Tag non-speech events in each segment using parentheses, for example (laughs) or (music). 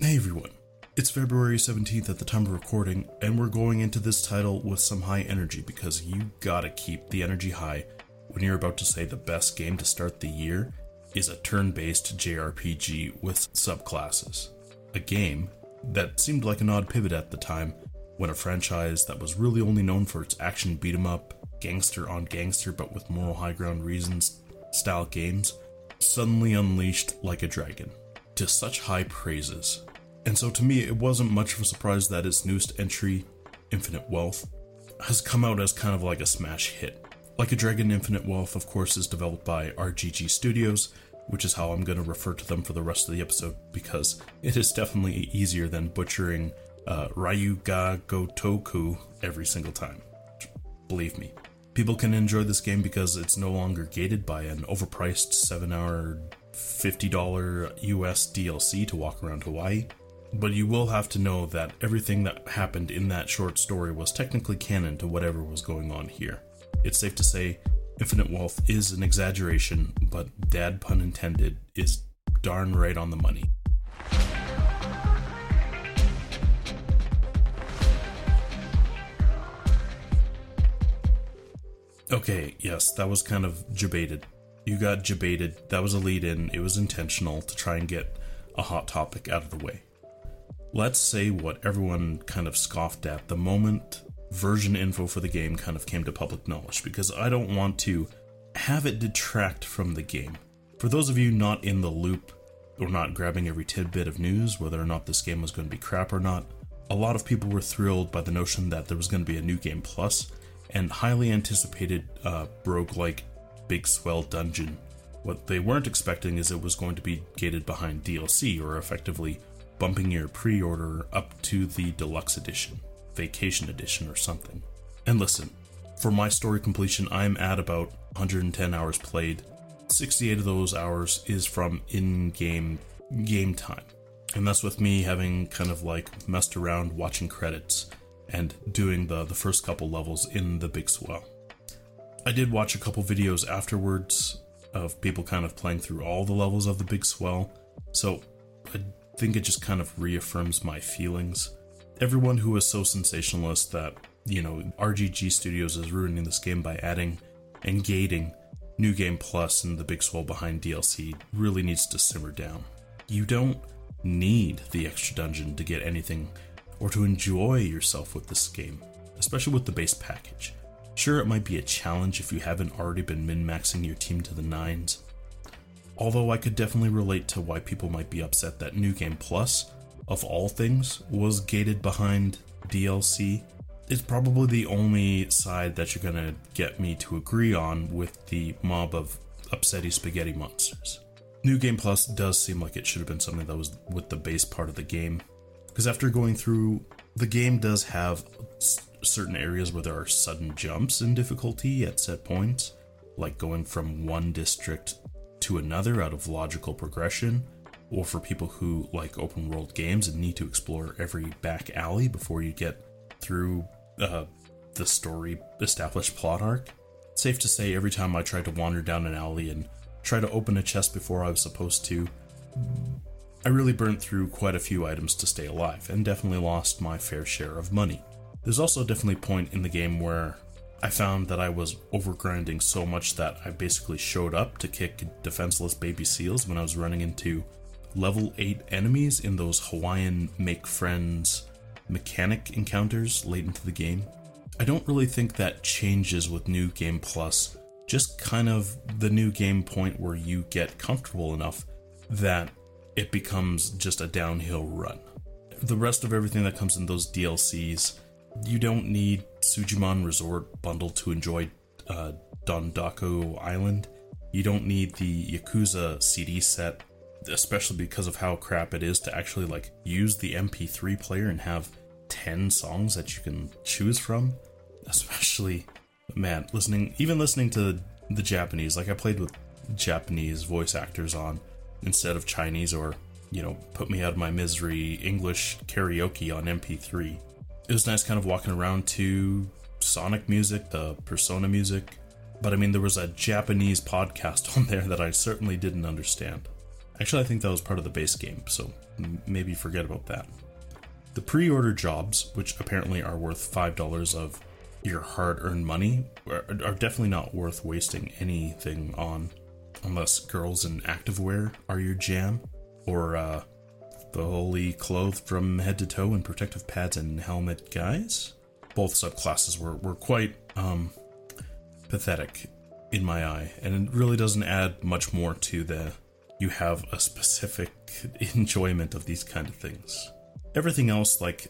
Hey everyone, it's February 17th at the time of recording, and we're going into this title with some high energy because you gotta keep the energy high when you're about to say the best game to start the year is a turn based JRPG with subclasses. A game that seemed like an odd pivot at the time when a franchise that was really only known for its action beat 'em up, gangster on gangster but with moral high ground reasons style games suddenly unleashed like a dragon to such high praises. And so to me, it wasn't much of a surprise that its newest entry, Infinite Wealth, has come out as kind of like a smash hit. Like a Dragon Infinite Wealth, of course, is developed by RGG Studios, which is how I'm going to refer to them for the rest of the episode because it is definitely easier than butchering uh, Ryu ga Gotoku every single time. Believe me. People can enjoy this game because it's no longer gated by an overpriced 7 hour, $50 US DLC to walk around Hawaii. But you will have to know that everything that happened in that short story was technically canon to whatever was going on here. It's safe to say Infinite Wealth is an exaggeration, but dad pun intended is darn right on the money. Okay, yes, that was kind of jebaited. You got jebaited. That was a lead in. It was intentional to try and get a hot topic out of the way. Let's say what everyone kind of scoffed at the moment version info for the game kind of came to public knowledge because I don't want to have it detract from the game. For those of you not in the loop or not grabbing every tidbit of news, whether or not this game was going to be crap or not, a lot of people were thrilled by the notion that there was going to be a new game plus and highly anticipated uh, roguelike big swell dungeon. What they weren't expecting is it was going to be gated behind DLC or effectively bumping your pre order up to the deluxe edition, vacation edition, or something. And listen, for my story completion, I'm at about 110 hours played. 68 of those hours is from in game game time. And that's with me having kind of like messed around watching credits and doing the, the first couple levels in the big swell. I did watch a couple videos afterwards of people kind of playing through all the levels of the big swell, so I think it just kind of reaffirms my feelings. Everyone who is so sensationalist that, you know, RGG Studios is ruining this game by adding and gating New Game Plus and the big swell behind DLC really needs to simmer down. You don't need the extra dungeon to get anything or to enjoy yourself with this game, especially with the base package. Sure, it might be a challenge if you haven't already been min maxing your team to the nines. Although I could definitely relate to why people might be upset that New Game Plus, of all things, was gated behind DLC. It's probably the only side that you're gonna get me to agree on with the mob of upsetty spaghetti monsters. New Game Plus does seem like it should have been something that was with the base part of the game, because after going through, the game does have certain areas where there are sudden jumps in difficulty at set points, like going from one district to another out of logical progression, or for people who like open world games and need to explore every back alley before you get through uh, the story established plot arc. Safe to say, every time I tried to wander down an alley and try to open a chest before I was supposed to, I really burnt through quite a few items to stay alive, and definitely lost my fair share of money. There's also definitely a point in the game where I found that I was overgrinding so much that I basically showed up to kick defenseless baby seals when I was running into level 8 enemies in those Hawaiian make friends mechanic encounters late into the game. I don't really think that changes with New Game Plus, just kind of the new game point where you get comfortable enough that it becomes just a downhill run. The rest of everything that comes in those DLCs, you don't need Sujimon Resort bundle to enjoy uh, Dondoko Island. You don't need the Yakuza CD set, especially because of how crap it is to actually like use the MP3 player and have 10 songs that you can choose from. (laughs) Especially, man, listening, even listening to the Japanese, like I played with Japanese voice actors on instead of Chinese or, you know, put me out of my misery English karaoke on MP3. It was nice kind of walking around to Sonic music, the Persona music, but I mean, there was a Japanese podcast (laughs) on there that I certainly didn't understand. Actually, I think that was part of the base game, so maybe forget about that. The pre order jobs, which apparently are worth $5 of your hard earned money, are, are definitely not worth wasting anything on unless girls in activewear are your jam, or uh, fully clothed from head to toe in protective pads and helmet guys. Both subclasses were, were quite um, pathetic in my eye, and it really doesn't add much more to the you have a specific (laughs) enjoyment of these kind of things. Everything else, like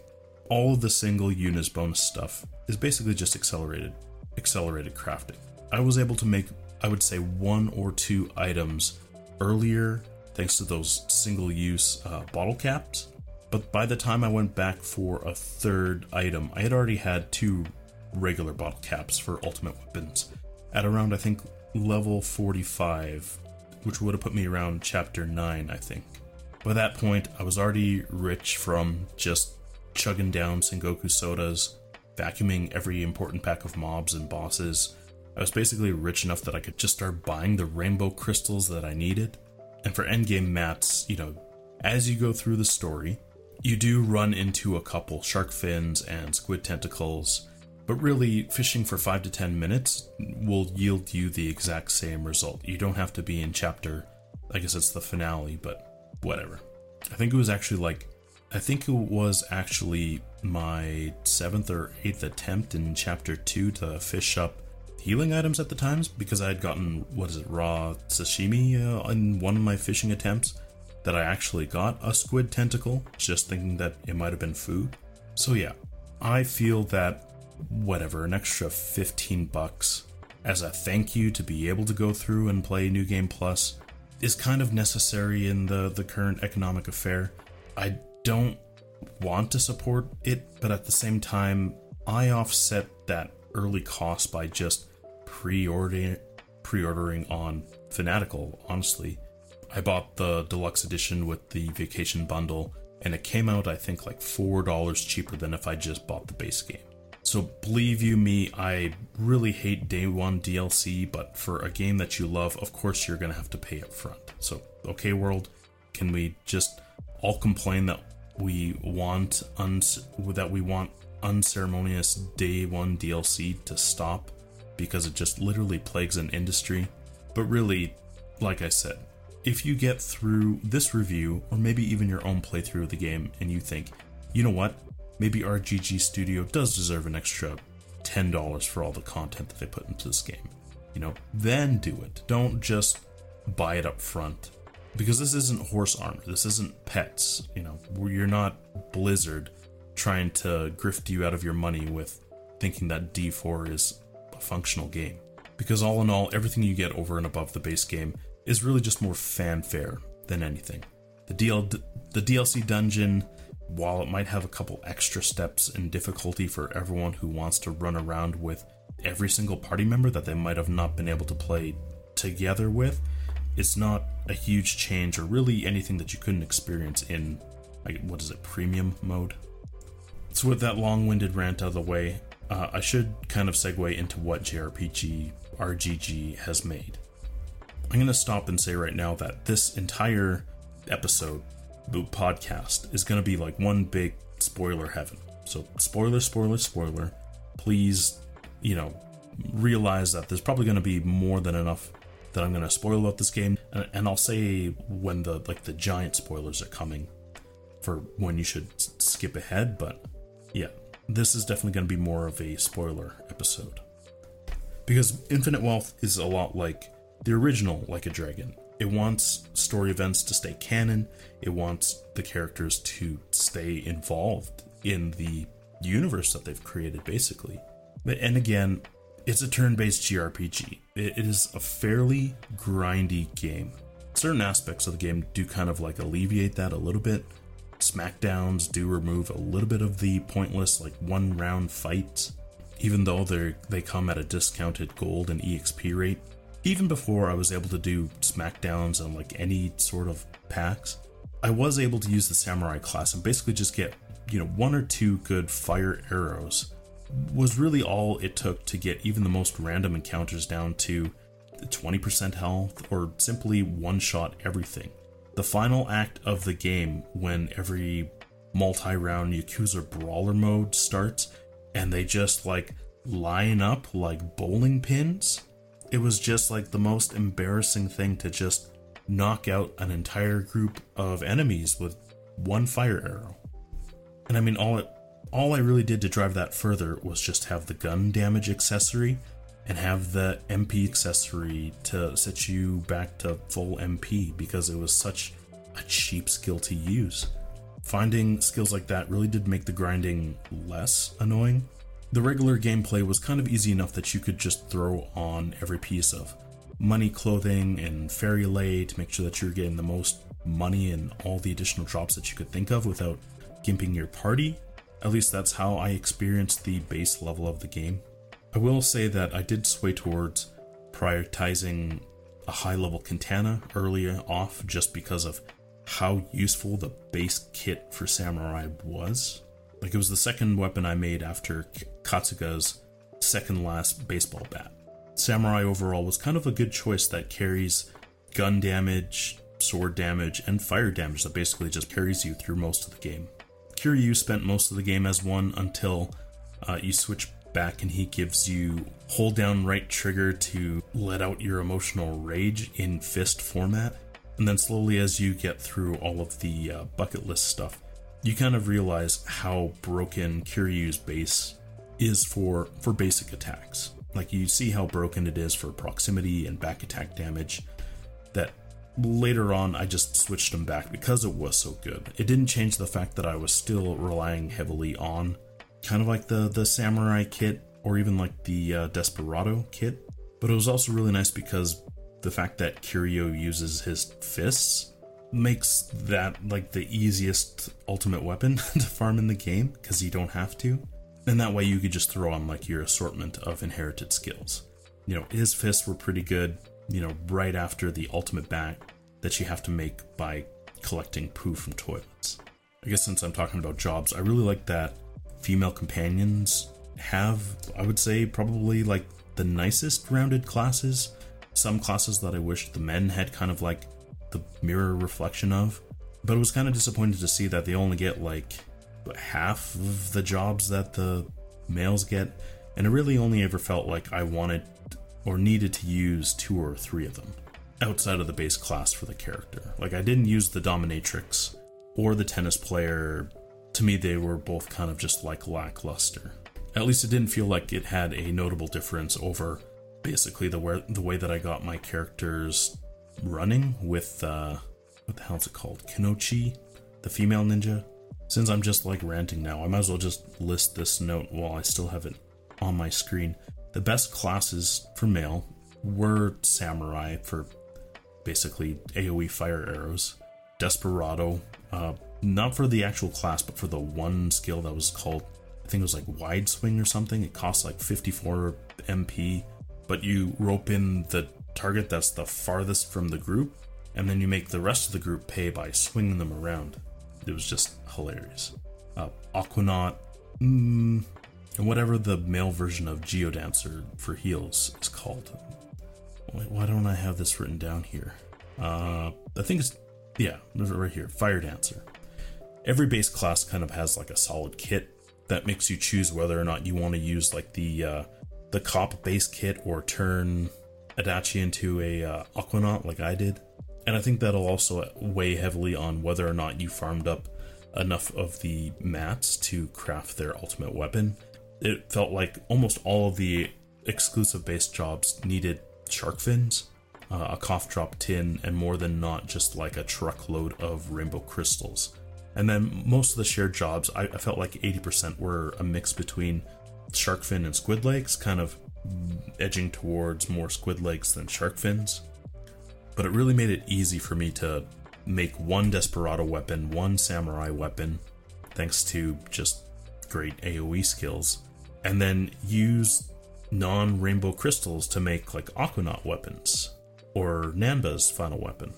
all of the single Unis bonus stuff, is basically just accelerated accelerated crafting. I was able to make I would say one or two items earlier thanks to those single use uh, bottle caps. But by the time I went back for a third item, I had already had two regular bottle caps for ultimate weapons at around, I think, level 45, which would have put me around chapter 9, I think. By that point, I was already rich from just chugging down Sengoku sodas, vacuuming every important pack of mobs and bosses, I was basically rich enough that I could just start buying the rainbow crystals that I needed. And for endgame mats, you know, as you go through the story, you do run into a couple shark fins and squid tentacles, but really, fishing for 5 to 10 minutes will yield you the exact same result. You don't have to be in chapter, I guess it's the finale, but whatever. I think it was actually like, I think it was actually my seventh or eighth attempt in chapter 2 to fish up healing items at the times because I had gotten what is it raw sashimi uh, in one of my fishing attempts that I actually got a squid tentacle just thinking that it might have been food. So yeah, I feel that whatever an extra 15 bucks as a thank you to be able to go through and play New Game Plus is kind of necessary in the the current economic affair. I don't want to support it, but at the same time, I offset that early cost by just pre-ordering on Fanatical, honestly. I bought the deluxe edition with the vacation bundle and it came out I think like $4 cheaper than if I just bought the base game. So believe you me, I really hate day one DLC, but for a game that you love, of course you're gonna have to pay up front. So, okay, world, can we just all complain that we want uns- that we want unceremonious day one DLC to stop because it just literally plagues an industry. But really, like I said, if you get through this review, or maybe even your own playthrough of the game, and you think, you know what, maybe RGG Studio does deserve an extra $10 for all the content that they put into this game, you know, then do it. Don't just buy it up front. Because this isn't horse armor, this isn't pets, you know, you're not Blizzard trying to grift you out of your money with thinking that D4 is functional game. Because all in all, everything you get over and above the base game is really just more fanfare than anything. The, DL- the DLC dungeon, while it might have a couple extra steps in difficulty for everyone who wants to run around with every single party member that they might have not been able to play together with, it's not a huge change or really anything that you couldn't experience in, like, what is it, premium mode? So, with that long winded rant out of the way, uh, I should kind of segue into what JRPG RGG has made. I'm going to stop and say right now that this entire episode, boot podcast, is going to be like one big spoiler heaven. So, spoiler, spoiler, spoiler. Please, you know, realize that there's probably going to be more than enough that I'm going to spoil about this game, and, and I'll say when the like the giant spoilers are coming for when you should skip ahead. But this is definitely going to be more of a spoiler episode. Because Infinite Wealth is a lot like the original Like a Dragon. It wants story events to stay canon, it wants the characters to stay involved in the universe that they've created, basically. And again, it's a turn based JRPG. It is a fairly grindy game. Certain aspects of the game do kind of like alleviate that a little bit, Smackdowns do remove a little bit of the pointless, like one round fights, even though they they come at a discounted gold and EXP rate. Even before I was able to do Smackdowns on like any sort of packs, I was able to use the Samurai class and basically just get, you know, one or two good fire arrows was really all it took to get even the most random encounters down to 20% health or simply one shot everything the final act of the game when every multi round Yakuza brawler mode starts and they just like line up like bowling pins. It was just like the most embarrassing thing to just knock out an entire group of enemies with one fire arrow. And I mean all it all I really did to drive that further was just have the gun damage accessory and have the MP accessory to set you back to full MP because it was such a cheap skill to use. Finding skills like that really did make the grinding less annoying. The regular gameplay was kind of easy enough that you could just throw on every piece of money, clothing, and fairy lay to make sure that you're getting the most money and all the additional drops that you could think of without gimping your party. At least that's how I experienced the base level of the game. I will say that I did sway towards prioritizing a high level katana earlier off just because of how useful the base kit for samurai was. Like it was the second weapon I made after Kasuga's second last baseball bat. Samurai overall was kind of a good choice that carries gun damage, sword damage, and fire damage that basically just carries you through most of the game. Kiryu spent most of the game as one until uh, you switch back and he gives you hold down right trigger to let out your emotional rage in fist format. And then slowly, as you get through all of the uh, bucket list stuff, you kind of realize how broken Kiryu's base is for for basic attacks. Like you see how broken it is for proximity and back attack damage. That later on I just switched them back because it was so good. It didn't change the fact that I was still relying heavily on kind of like the the samurai kit or even like the uh, desperado kit. But it was also really nice because the fact that Kiryu uses his fists makes that like the easiest ultimate weapon (laughs) to farm in the game because you don't have to. And that way you could just throw on like your assortment of inherited skills. You know, his fists were pretty good, you know, right after the ultimate bat that you have to make by collecting poo from toilets. I guess since I'm talking about jobs, I really like that female companions have, I would say, probably like the nicest rounded classes. Some classes that I wish the men had kind of like the mirror reflection of. But it was kind of disappointed to see that they only get like half of the jobs that the males get. And it really only ever felt like I wanted or needed to use two or three of them outside of the base class for the character. Like I didn't use the dominatrix or the tennis player to me, they were both kind of just like lackluster. At least it didn't feel like it had a notable difference over basically the way, the way that I got my characters running with, uh, what the hell's it called? Kunoichi, the female ninja. Since I'm just like ranting now, I might as well just list this note while I still have it on my screen. The best classes for male were Samurai for basically AoE fire arrows, Desperado, uh, not for the actual class, but for the one skill that was called, I think it was like Wide Swing or something. It costs like 54 MP, but you rope in the target that's the farthest from the group, and then you make the rest of the group pay by swinging them around. It was just hilarious. Uh, Aquanaut, mm, and whatever the male version of Geodancer for heals is called. Wait, why don't I have this written down here? Uh, I think it's yeah, right here, Fire Dancer every base class kind of has like a solid kit that makes you choose whether or not you want to use like the uh, the cop base kit or turn Adachi into a uh, Aquanaut like I did. And I think that'll also weigh heavily on whether or not you farmed up enough of the mats to craft their ultimate weapon. It felt like almost all of the exclusive base jobs needed shark fins, uh, a cough drop tin, and more than not just like a truckload of rainbow crystals. And then most of the shared jobs, I, I felt like 80% were a mix between shark fin and squid legs, kind of edging towards more squid legs than shark fins. But it really made it easy for me to make one desperado weapon, one samurai weapon, thanks to just great AoE skills, and then use non rainbow crystals to make like Aquanaut weapons or Nanba's final weapon.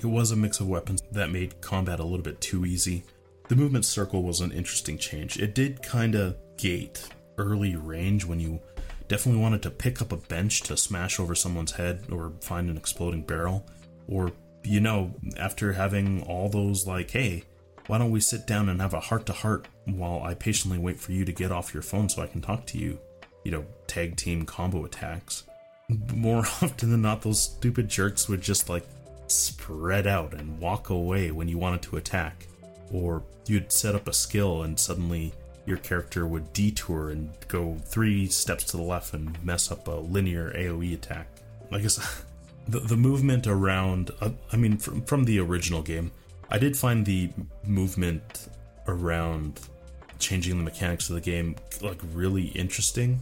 It was a mix of weapons that made combat a little bit too easy. The movement circle was an interesting change. It did kind of gate early range when you definitely wanted to pick up a bench to smash over someone's head or find an exploding barrel, or you know, after having all those, like, hey, why don't we sit down and have a heart to heart while I patiently wait for you to get off your phone so I can talk to you? You know, tag team combo attacks. More (laughs) often than not, those stupid jerks would just like spread out and walk away when you wanted to attack. Or you'd set up a skill and suddenly your character would detour and go three steps to the left and mess up a linear AoE attack. I guess (laughs) the, the movement around, uh, I mean, from, from the original game, I did find the movement around changing the mechanics of the game like really interesting.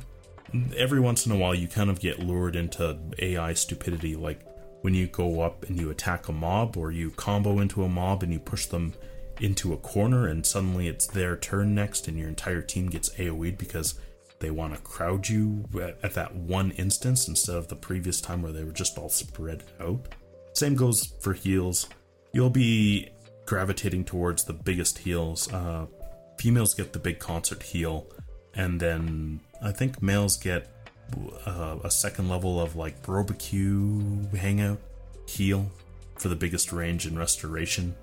Every once in a while, you kind of get lured into AI stupidity, like when you go up and you attack a mob or you combo into a mob and you push them into a corner and suddenly it's their turn next and your entire team gets AoE'd because they want to crowd you at, that one instance instead of the previous time where they were just all spread out. Same goes for heals. You'll be gravitating towards the biggest heals. Uh, females get the big concert heal, and then I think males get uh, a second level of like barbecue hangout heal for the biggest range and restoration.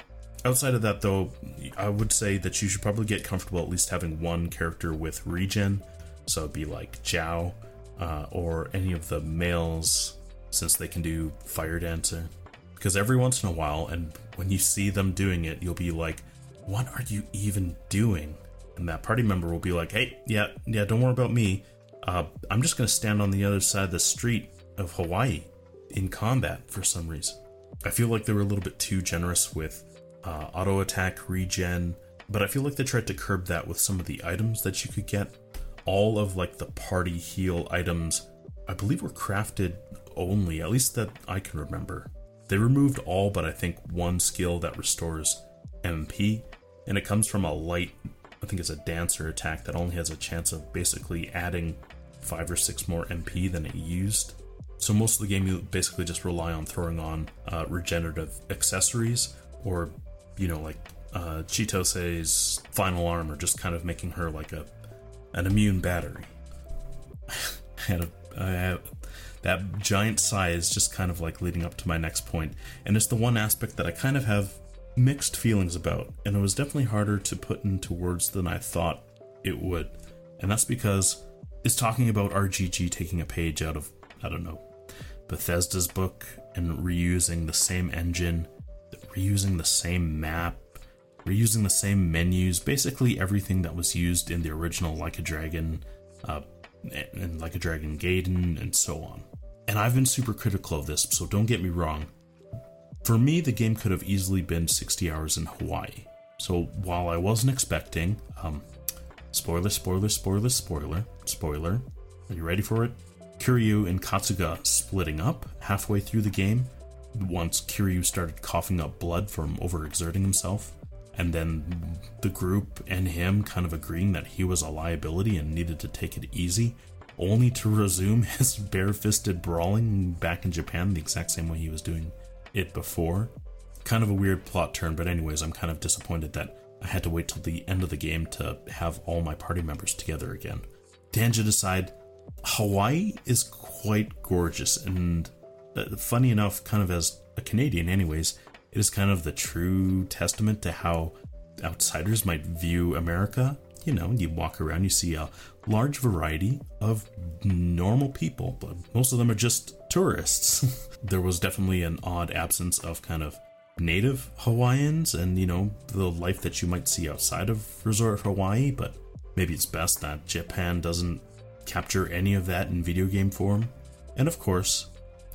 Outside of that, though, I would say that you should probably get comfortable at least having one character with regen. So it'd be like Zhao uh, or any of the males, since they can do Fire Dancer. Because every once in a while, and when you see them doing it, you'll be like, what are you even doing? And that party member will be like, hey, yeah, yeah, don't worry about me uh, I'm just going to stand on the other side of the street of Hawaii in combat for some reason. I feel like they were a little bit too generous with uh, auto attack, regen, but I feel like they tried to curb that with some of the items that you could get. All of like the party heal items, I believe, were crafted only, at least that I can remember. They removed all but I think one skill that restores MP, and it comes from a light, I think it's a dancer attack that only has a chance of basically adding five or six more MP than it used. So most of the game, you basically just rely on throwing on uh, regenerative accessories, or you know, like uh, Chitose's final armor, just kind of making her like a an immune battery. (laughs) and a, I have, that giant sigh is just kind of like leading up to my next point, and it's the one aspect that I kind of have mixed feelings about, and it was definitely harder to put into words than I thought it would, and that's because is talking about RGG taking a page out of, I don't know, Bethesda's book and reusing the same engine, reusing the same map, reusing the same menus, basically everything that was used in the original Like a Dragon, uh, and Like a Dragon Gaiden, and so on. And I've been super critical of this, so don't get me wrong. For me, the game could have easily been 60 hours in Hawaii. So while I wasn't expecting, um, Spoiler, spoiler, spoiler, spoiler, spoiler. Are you ready for it? Kiryu and Kasuga splitting up halfway through the game once Kiryu started coughing up blood from overexerting himself, and then the group and him kind of agreeing that he was a liability and needed to take it easy, only to (laughs) resume his bare-fisted brawling back in Japan the exact same way he was doing it before. Kind of a weird plot turn, but anyways, I'm kind of disappointed that I had to wait till the end of the game to have all my party members together again. Tangent aside, Hawaii is quite gorgeous, and uh, funny enough, kind of as a Canadian, anyways, it is kind of the true testament to how outsiders might view America. You know, you walk around, you see a large variety of normal people, but most of them are just tourists. (laughs) there was definitely an odd absence of kind of native Hawaiians and, you know, the life that you might see outside of Resort Hawaii, but maybe it's best that Japan doesn't capture any of that in video game form. And of course,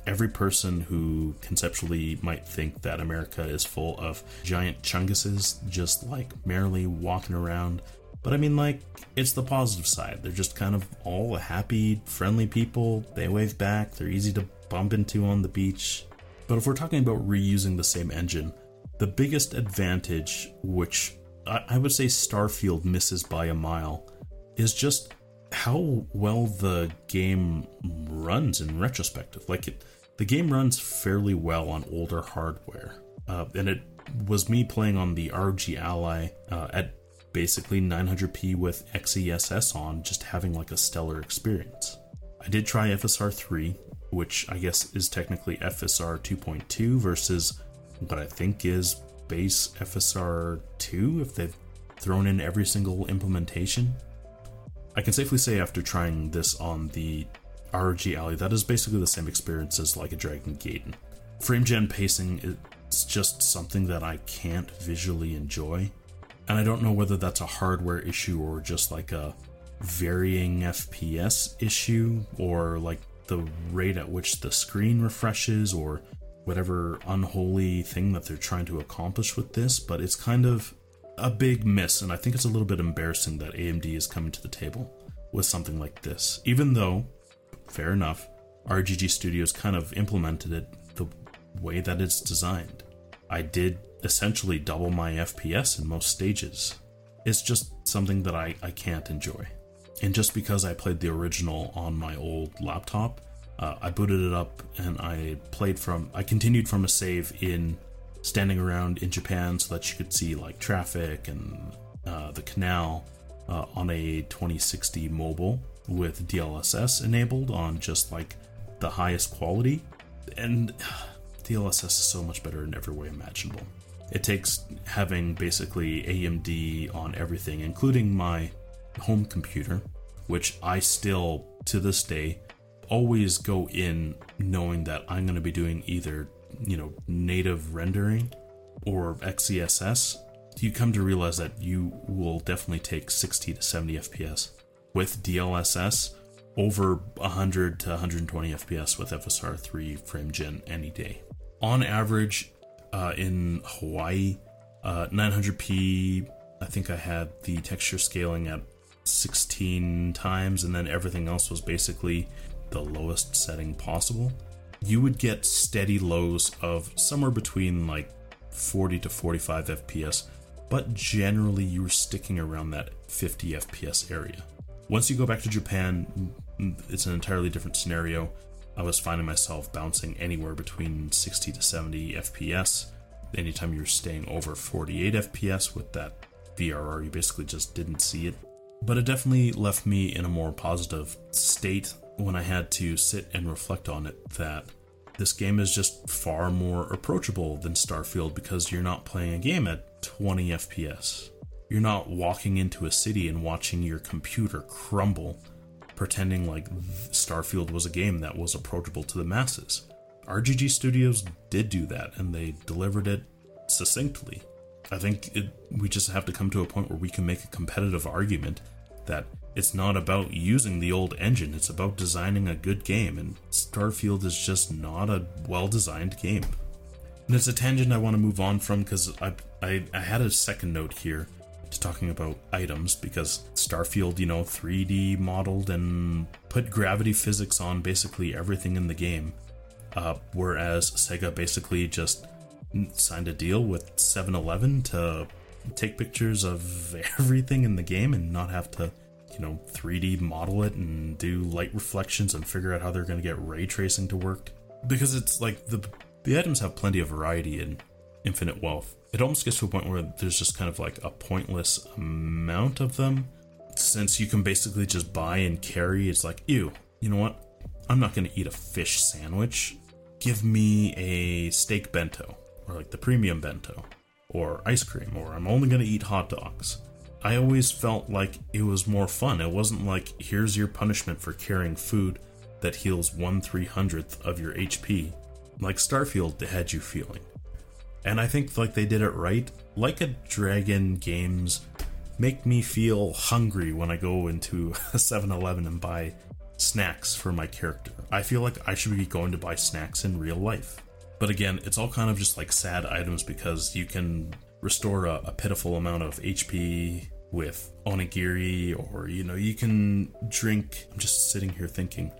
every person who conceptually might think that America is full of giant chunguses just like merrily walking around. But I mean, like, it's the positive side. They're just kind of all happy, friendly people. They wave back, they're easy to bump into on the beach. But if we're talking about reusing the same engine, the biggest advantage, which I would say Starfield misses by a mile, is just how well the game runs in retrospective. Like it, the game runs fairly well on older hardware, uh, and it was me playing on the ROG Ally uh, at basically 900p with XeSS on, just having like a stellar experience. I did try FSR 3, which I guess is technically FSR 2.2 versus what I think is base FSR 2 if they've thrown in every single implementation. I can safely say after trying this on the ROG Ally, that is basically the same experience as like a Dragon Gaiden. Frame gen pacing is just something that I can't visually enjoy. And I don't know whether that's a hardware issue or just like a varying FPS issue or like the rate at which the screen refreshes or whatever unholy thing that they're trying to accomplish with this, but it's kind of a big miss, and I think it's a little bit embarrassing that AMD is coming to the table with something like this. Even though, fair enough, RGG Studios kind of implemented it the way that it's designed. I did essentially double my FPS in most stages. It's just something that I, I can't enjoy. And just because I played the original on my old laptop, uh, I booted it up and I played from. I continued from a save in standing around in Japan so that you could see like traffic and uh, the canal uh, on a 2060 mobile with DLSS enabled on just like the highest quality. And (sighs) DLSS is so much better in every way imaginable. It takes having basically AMD on everything, including my home computer, which I still, to this day, always go in knowing that I'm going to be doing either, you know, native rendering or XeSS. You come to realize that you will definitely take 60 to 70 FPS with DLSS over 100 to 120 FPS with FSR 3 frame gen any day. On average, uh, in Hawaii, uh, 900p, I think I had the texture scaling at 16 times, and then everything else was basically the lowest setting possible. You would get steady lows of somewhere between like 40 to 45 FPS, but generally you were sticking around that 50 FPS area. Once you go back to Japan, it's an entirely different scenario. I was finding myself bouncing anywhere between 60 to 70 FPS. Anytime you're staying over 48 FPS with that VRR, you basically just didn't see it but it definitely left me in a more positive state when I had to sit and reflect on it that this game is just far more approachable than Starfield because you're not playing a game at 20 FPS. You're not walking into a city and watching your computer crumble, pretending like Starfield was a game that was approachable to the masses. RGG Studios did do that, and they delivered it succinctly. I think it, we just have to come to a point where we can make a competitive argument that it's not about using the old engine, it's about designing a good game, and Starfield is just not a well designed game. And it's a tangent I want to move on from because I, I, I had a second note here to talking about items because Starfield, you know, 3D modeled and put gravity physics on basically everything in the game. Uh, whereas Sega basically just signed a deal with 7 Eleven to take pictures of (laughs) everything in the game and not have to, you know, 3D model it and do light reflections and figure out how they're going to get ray tracing to work. Because it's like the the items have plenty of variety in Infinite Wealth. It almost gets to a point where there's just kind of like a pointless amount of them. Since you can basically just buy and carry, it's like, ew, you know what? I'm not going to eat a fish sandwich. Give me a steak bento or like the premium bento, or ice cream, or I'm only going to eat hot dogs. I always felt like it was more fun. It wasn't like, here's your punishment for carrying food that heals 1 300th of your HP, like Starfield had you feeling. And I think like they did it right. Like a Dragon Games make me feel hungry when I go into (laughs) a 7-Eleven and buy snacks for my character. I feel like I should be going to buy snacks in real life. But again, it's all kind of just like sad items because you can restore a, a pitiful amount of HP with onigiri, or you know, you can drink. I'm just sitting here thinking.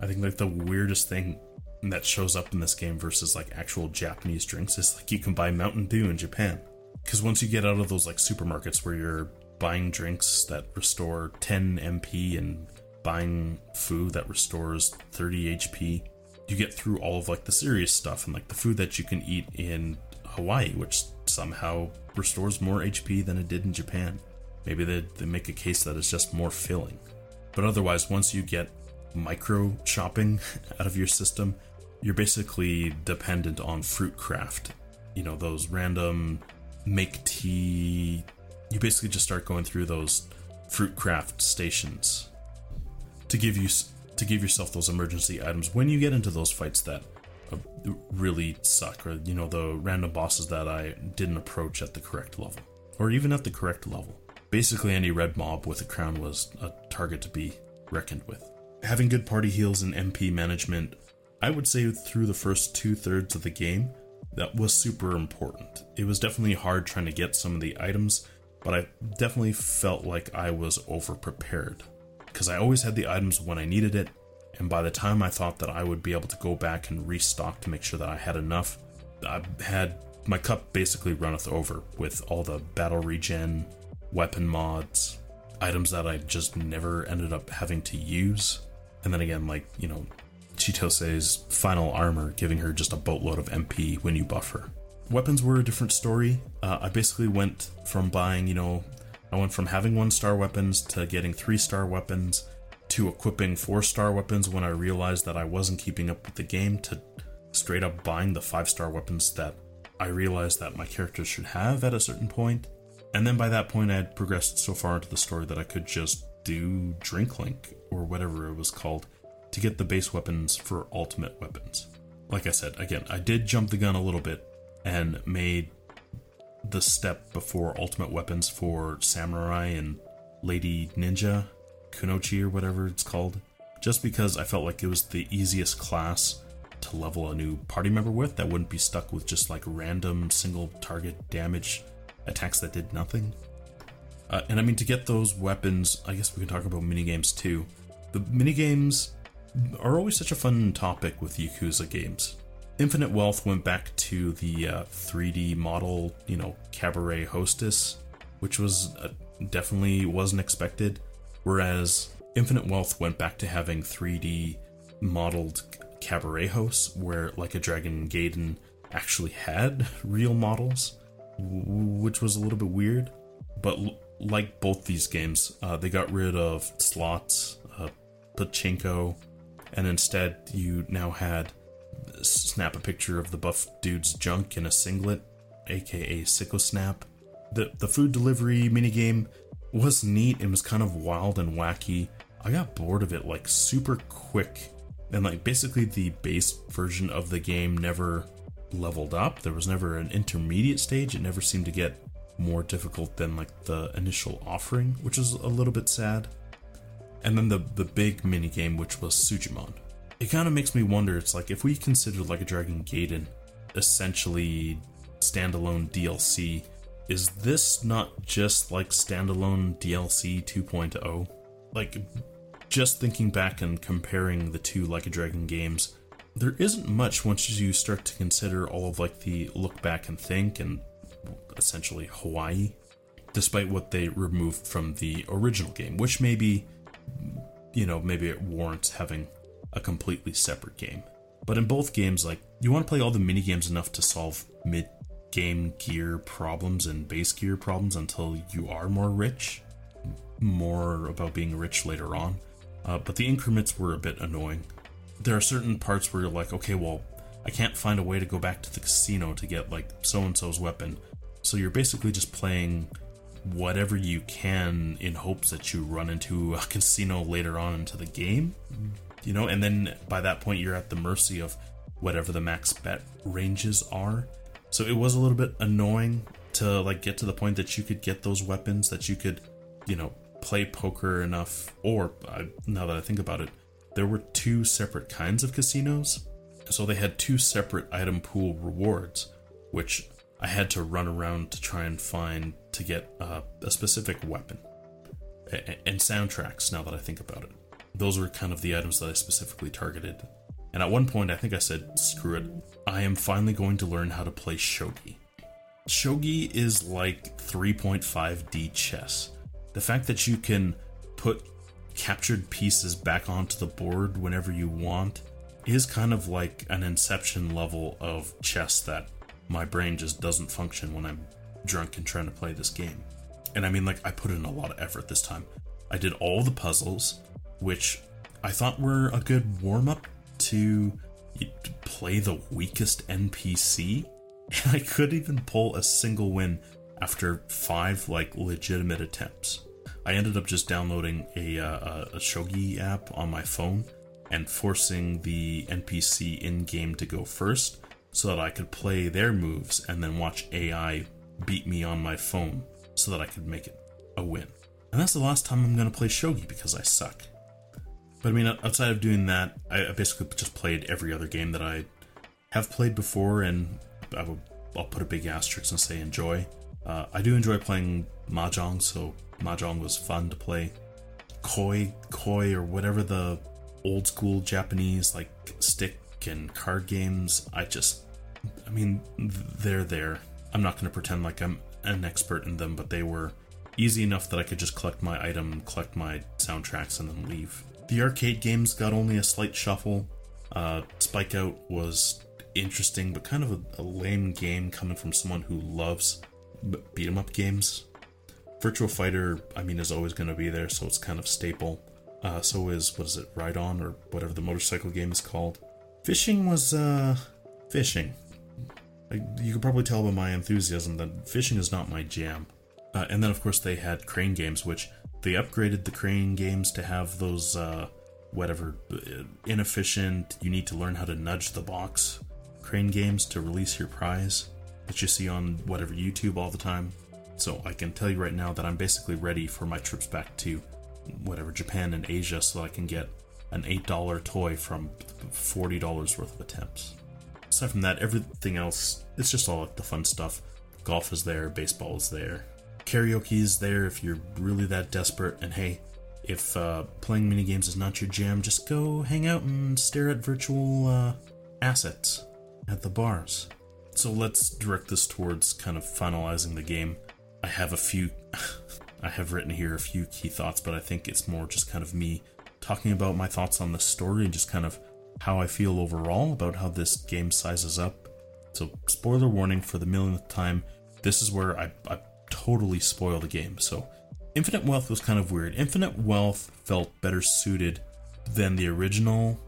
I think like the weirdest thing that shows up in this game versus like actual Japanese drinks is like you can buy Mountain Dew in Japan. Because once you get out of those like supermarkets where you're buying drinks that restore 10 MP and buying food that restores 30 HP, you get through all of like the serious stuff and like the food that you can eat in Hawaii, which somehow restores more HP than it did in Japan. Maybe they, they make a case that it's just more filling. But otherwise, once you get micro shopping (laughs) out of your system, you're basically dependent on fruit craft. you know, those random make tea. You basically just start going through those fruit craft stations to give you to give yourself those emergency items when you get into those fights that uh, really suck, or you know the random bosses that I didn't approach at the correct level, or even at the correct level. Basically, any red mob with a crown was a target to be reckoned with. Having good party heals and MP management, I would say through the first two thirds of the game, that was super important. It was definitely hard trying to get some of the items, but I definitely felt like I was over prepared because I always had the items when I needed it, and by the time I thought that I would be able to go back and restock to make sure that I had enough, I had my cup basically runneth over with all the battle regen, weapon mods, items that I just never ended up having to use. And then again, like, you know, Chitose's final armor, giving her just a boatload of MP when you buff her. Weapons were a different story. Uh, I basically went from buying, you know, I went from having one star weapons to getting three star weapons to equipping four star weapons when I realized that I wasn't keeping up with the game to straight up buying the five star weapons that I realized that my characters should have at a certain point. And then by that point, I had progressed so far into the story that I could just do Drink Link or whatever it was called to get the base weapons for ultimate weapons. Like I said, again, I did jump the gun a little bit and made the step before ultimate weapons for Samurai and Lady Ninja, Kunoichi or whatever it's called, just because I felt like it was the easiest class to level a new party member with that wouldn't be stuck with just like random single target damage attacks that did nothing. Uh, and I mean, to get those weapons, I guess we can talk about minigames too. The minigames are always such a fun topic with Yakuza games. Infinite Wealth went back to the uh, 3D model, you know, cabaret hostess, which was uh, definitely wasn't expected. Whereas Infinite Wealth went back to having 3D modeled cabaret hosts, where like a Dragon Gaiden actually had (laughs) real models, which was a little bit weird. But l- like both these games, uh, they got rid of slots, uh, pachinko, and instead you now had snap a picture of the buff dude's junk in a singlet, aka Sicko Snap. The the food delivery minigame was neat and was kind of wild and wacky. I got bored of it like super quick. And like basically the base version of the game never leveled up. There was never an intermediate stage. It never seemed to get more difficult than like the initial offering, which is a little bit sad and then the the big mini game, which was Sujimon. It kind of makes me wonder. It's like if we consider like a Dragon Gaiden essentially standalone DLC, is this not just like standalone DLC 2.0? Like, just thinking back and comparing the two Like a Dragon games, there isn't much once you start to consider all of like the look back and think and essentially Hawaii, despite what they removed from the original game, which maybe, you know, maybe it warrants having a completely separate game. But in both games, like, you want to play all the mini games enough to solve mid game gear problems and base gear problems until you are more rich. More about being rich later on. Uh, but the increments were a bit annoying. There are certain parts where you're like, okay, well, I can't find a way to go back to the casino to get, like, so and so's weapon. So you're basically just playing whatever you can in hopes that you run into a (laughs) casino later on into the game. You know, and then by that point you're at the mercy of whatever the max bet ranges are. So it was a little bit annoying to like get to the point that you could get those weapons that you could, you know, play poker enough or now that I think about it, there were two separate kinds of casinos. So they had two separate item pool rewards, which I had to run around to try and find to get uh, a specific weapon and soundtracks. Now that I think about it, those were kind of the items that I specifically targeted. And at one point, I think I said, "Screw it! I am finally going to learn how to play shogi." Shogi is like 3.5D chess. The fact that you can put captured pieces back onto the board whenever you want is kind of like an inception level of chess that my brain just doesn't function when I'm drunk and trying to play this game. And I mean, like, I put in a lot of effort this time. I did all the puzzles, which I thought were a good warm up to play the weakest NPC. and (laughs) I couldn't even pull a single win after five like legitimate attempts. I ended up just downloading a, uh, a shogi app on my phone and forcing the NPC in game to go first so that I could play their moves and then watch AI beat me on my phone so that I could make it a win. And that's the last time I'm going to play shogi because I suck. But I mean, outside of doing that, I basically just played every other game that I have played before, and I will, I'll put a big asterisk and say enjoy. Uh, I do enjoy playing mahjong, so mahjong was fun to play. Koi, koi, or whatever the old school Japanese like stick and card games. I just, I mean, they're there. I'm not going to pretend like I'm an expert in them, but they were easy enough that I could just collect my item, collect my soundtracks, and then leave. The arcade games got only a slight shuffle. Uh, Spike Out was interesting, but kind of a, a lame game coming from someone who loves beat 'em up games. Virtual Fighter, I mean, is always going to be there, so it's kind of staple. Uh, so is what is it, Ride On or whatever the motorcycle game is called. Fishing was uh, fishing. I, you could probably tell by my enthusiasm that fishing is not my jam. Uh, and then of course they had crane games, which they upgraded the crane games to have those uh, whatever uh, inefficient. You need to learn how to nudge the box crane games to release your prize that you see on whatever YouTube all the time. So I can tell you right now that I'm basically ready for my trips back to whatever Japan and Asia so I can get an $8 toy from $40 worth of attempts. Aside from that, everything else, it's just all like the fun stuff. Golf is there, baseball is there, karaoke is there if you're really that desperate. And hey, if uh, playing mini games is not your jam, just go hang out and stare at virtual uh, assets at the bars. So let's direct this towards kind of finalizing the game. I have a few, (laughs) I have written here a few key thoughts, but I think it's more just kind of me talking about my thoughts on the story and just kind of how I feel overall about how this game sizes up. So, spoiler warning for the millionth time, this is where I, I totally spoil the game. So, Infinite Wealth was kind of weird. Infinite Wealth felt better suited than the original.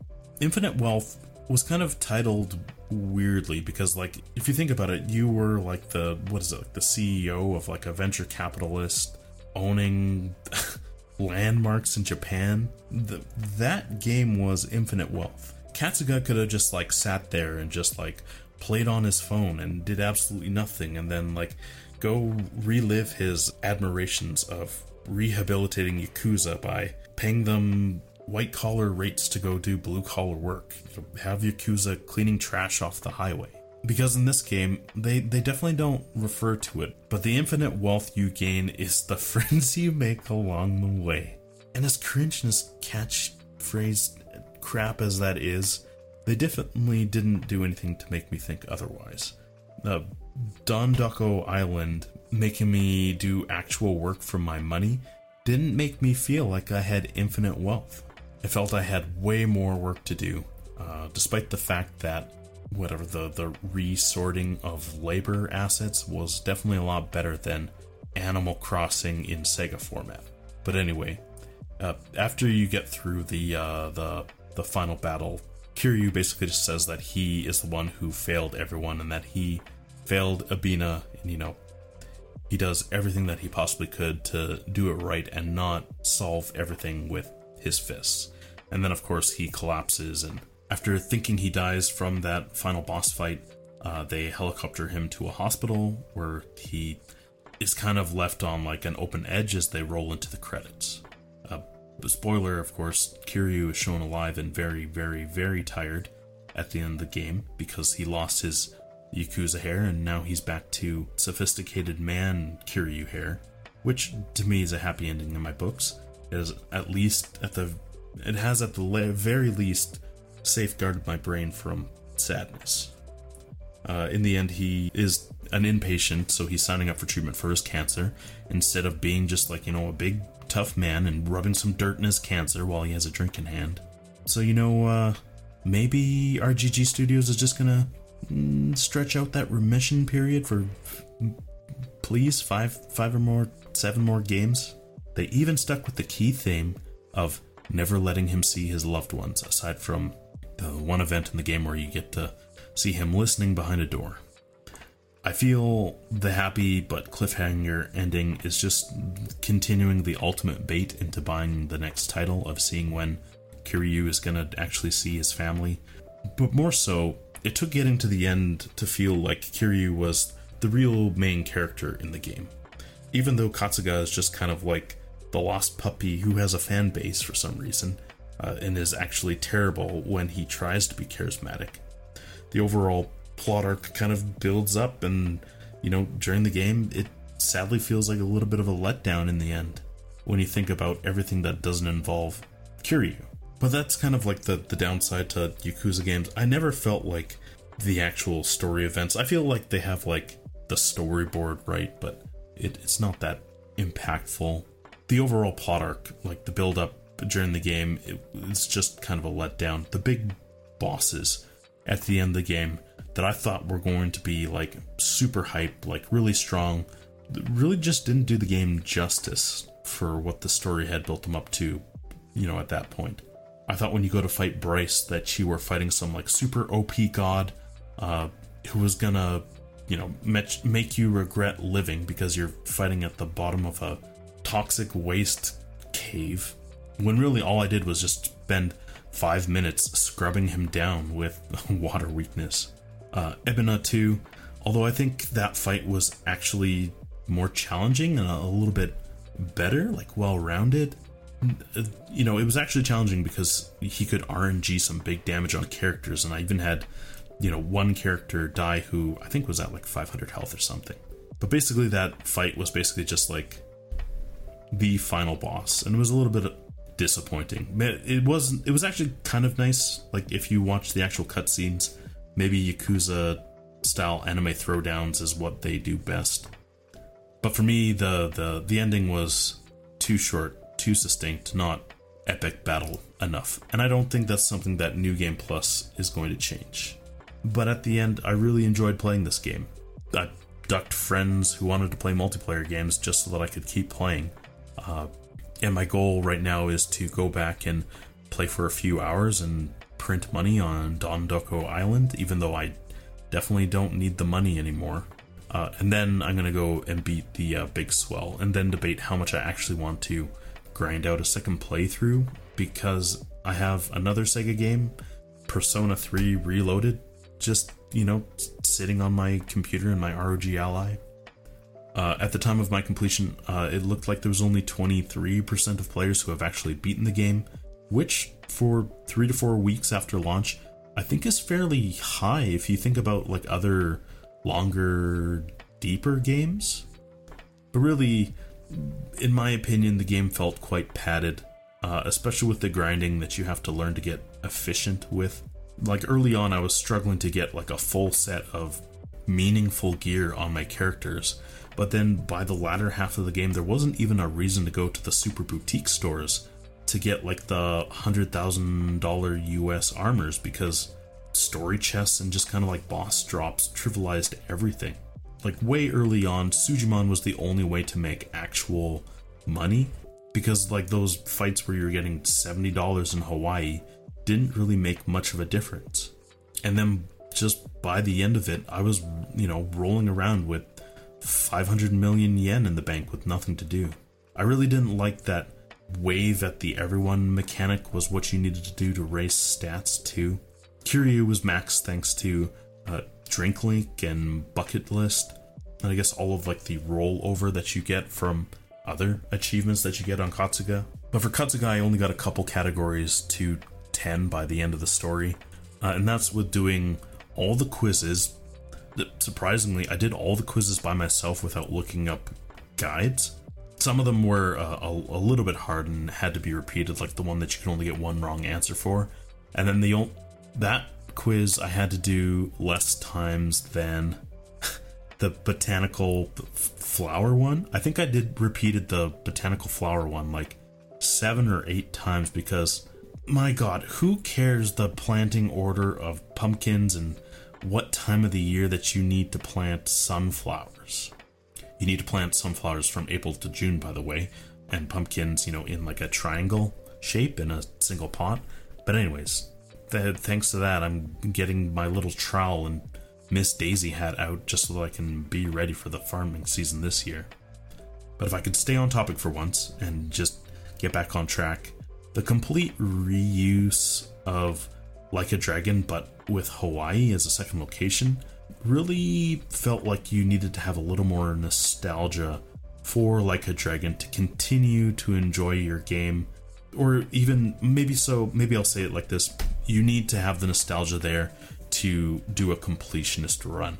Infinite Wealth was kind of titled weirdly because like if you think about it you were like the what is it like the ceo of like a venture capitalist owning (laughs) landmarks in japan the, that game was infinite wealth Kasuga could have just like sat there and just like played on his phone and did absolutely nothing and then like go relive his admirations of rehabilitating yakuza by paying them white collar rates to go do blue collar work. Have Yakuza cleaning trash off the highway. Because in this game, they, they definitely don't refer to it, but the infinite wealth you gain is the (laughs) friends you make along the way. And as cringe and as catchphrase crap as that is, they definitely didn't do anything to make me think otherwise. Uh, Dondoko Island making me do actual work for my money didn't make me feel like I had infinite wealth. I felt I had way more work to do, uh, despite the fact that whatever the the resorting of labor assets was definitely a lot better than Animal Crossing in Sega format. But anyway, uh, after you get through the uh, the the final battle, Kiryu basically just says that he is the one who failed everyone and that he failed Ebina, and you know he does everything that he possibly could to do it right and not solve everything with his fists. And then, of course, he collapses, and after thinking he dies from that final boss fight, uh, they helicopter him to a hospital where he is kind of left on like an open edge as they roll into the credits. Uh, spoiler, of course, Kiryu is shown alive and very, very, very tired at the end of the game because he lost his Yakuza hair and now he's back to sophisticated man Kiryu hair, which to me is a happy ending in my books is at least at the it has at the very least safeguarded my brain from sadness. Uh, in the end, he is an inpatient, so he's signing up for treatment for his cancer instead of being just like you know a big tough man and rubbing some dirt in his cancer while he has a drink in hand. So you know, uh, maybe RGG Studios is just gonna Mm, stretch out that remission period for, please, five, five or more, seven more games. They even stuck with the key theme of never letting him see his loved ones, aside from the one event in the game where you get to see him listening behind a door. I feel the happy but cliffhanger ending is just continuing the ultimate bait into buying the next title of seeing when Kiryu is gonna actually see his family. But more so, it took getting to the end to feel like Kiryu was the real main character in the game. Even though Kasuga is just kind of like the lost puppy who has a fan base for some reason, uh, and is actually terrible when he tries to be charismatic. The overall plot arc kind of builds up, and you know, during the game, it sadly feels like a little bit of a letdown in the end when you think about everything that doesn't involve Kiryu. But that's kind of like the, the downside to Yakuza games. I never felt like the actual story events. I feel like they have like the storyboard right, but it, it's not that impactful. The overall plot arc, like the build up during the game, it, it's just kind of a letdown. The big bosses at the end of the game that I thought were going to be like super hype, like really strong, really just didn't do the game justice for what the story had built them up to, you know, at that point. I thought when you go to fight Bryce that you were fighting some like super OP god uh, who was gonna, you know, make you regret living because you're fighting at the bottom of a toxic waste cave. When really all I did was just spend five minutes scrubbing him down with (laughs) water weakness uh, Ebina 2, although I think that fight was actually more challenging and a, little bit better, like well rounded. You know, it was actually challenging because he could RNG some big damage on characters, and I even had, you know, one character die who I think was at like 500 health or something. But basically, that fight was basically just like the final boss, and it was a little bit disappointing. It was it was actually kind of nice. Like if you watch the actual cutscenes, maybe Yakuza style anime throwdowns is what they do best. But for me, the, the, the ending was too short, too succinct, not epic battle enough. And I don't think that's something that New Game Plus is going to change. But at the end, I really enjoyed playing this game. I ducked friends who wanted to play multiplayer games just so that I could keep playing. Uh, and my goal right now is to go back and play for a few hours and print money on Dondoko Island, even though I definitely don't need the money anymore. Uh, and then I'm gonna go and beat the uh, big swell, and then debate how much I actually want to grind out a second playthrough because I have another Sega game, Persona 3 Reloaded, just you know sitting on my computer in my ROG Ally. Uh, at the time of my completion, uh, it looked like there was only 23% of players who have actually beaten the game, which for three to four weeks after launch, I think is fairly high if you think about like other longer, deeper games. But really, in my opinion, the game felt quite padded, uh, especially with the grinding that you have to learn to get efficient with. Like early on, I was struggling to get like a full set of meaningful gear on my characters, but then by the latter half of the game, there wasn't even a reason to go to the super boutique stores to get like the hundred thousand dollar US armors because story chests and just kind of like boss drops trivialized everything. Like way early on, Sujimon was the only way to make actual money because like those fights where you're getting seventy dollars in Hawaii didn't really make much of a difference. And then just by the end of it, I was you know rolling around with 500 million yen in the bank with nothing to do. I really didn't like that wave at the everyone mechanic was what you needed to do to raise stats too. Kiryu was max thanks to uh, Drink Link and Bucket List, and I guess all of like the rollover that you get from other achievements that you get on Kasuga. But for Kasuga, I only got a couple categories to 10 by the end of the story, uh, and that's with doing all the quizzes. Surprisingly, I did all the quizzes by myself without looking up guides. Some of them were uh, a, a, little bit hard and had to be repeated, like the one that you can only get one wrong answer for. And then the that quiz I had to do less times than (laughs) the botanical flower one. I think I did repeated the botanical flower one like seven or eight times because my god, who cares the planting order of pumpkins and what time of the year that you need to plant sunflowers? You need to plant sunflowers from April to June, by the way, and pumpkins, you know, in like a triangle shape in a single pot. But anyways, th- thanks to that, I'm getting my little trowel and Miss Daisy hat out just so that I can be ready for the farming season this year. But if I could stay on topic for once and just get back on track, the complete reuse of Like a Dragon but with Hawaii as a second location really felt like you needed to have a little more nostalgia for Like a Dragon to continue to enjoy your game. Or even maybe so, maybe I'll say it like this you need to have the nostalgia there to do a completionist run.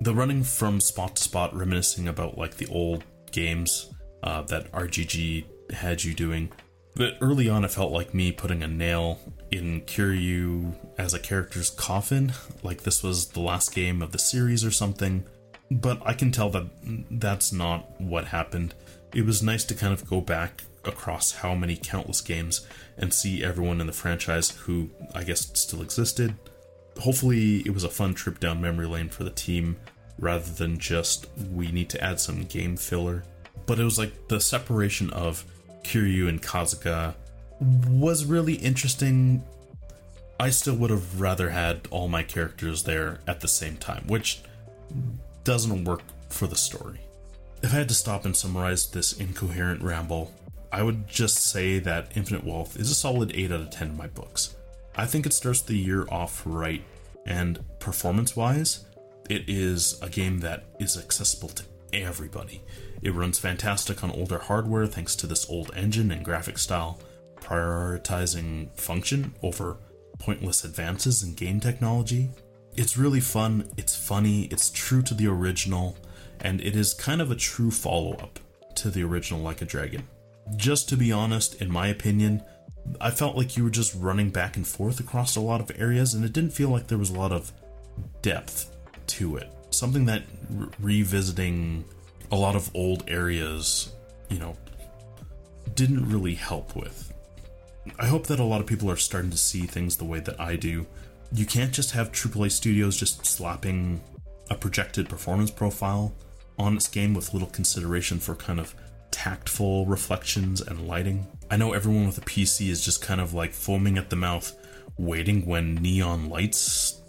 The running from spot to spot, reminiscing about like the old games uh, that RGG had you doing. But early on, it felt like me putting a nail in Kiryu as a character's coffin, like this was the last game of the series or something. But I can tell that that's not what happened. It was nice to kind of go back across how many countless games and see everyone in the franchise who I guess still existed. Hopefully, it was a fun trip down memory lane for the team rather than just we need to add some game filler. But it was like the separation of Kiryu and Kasuga was really interesting. I still would have rather had all my characters there at the same time, which doesn't work for the story. If I had to stop and summarize this incoherent ramble, I would just say that Infinite Wealth is a solid 8 out of 10 in my books. I think it starts the year off right, and performance wise, it is a game that is accessible to everybody. It runs fantastic on older hardware thanks to this old engine and graphic style, prioritizing function over pointless advances in game technology. It's really fun, it's funny, it's true to the original, and it is kind of a true follow up to the original Like a Dragon. Just to be honest, in my opinion, I felt like you were just running back and forth across a lot of areas, and it didn't feel like there was a lot of depth to it. Something that re- revisiting a lot of old areas, you know, didn't really help with. I hope that a lot of people are starting to see things the way that I do. You can't just have AAA studios just slapping a projected performance profile on its game with little consideration for kind of tactful reflections and lighting. I know everyone with a PC is just kind of like foaming at the mouth, waiting when neon lights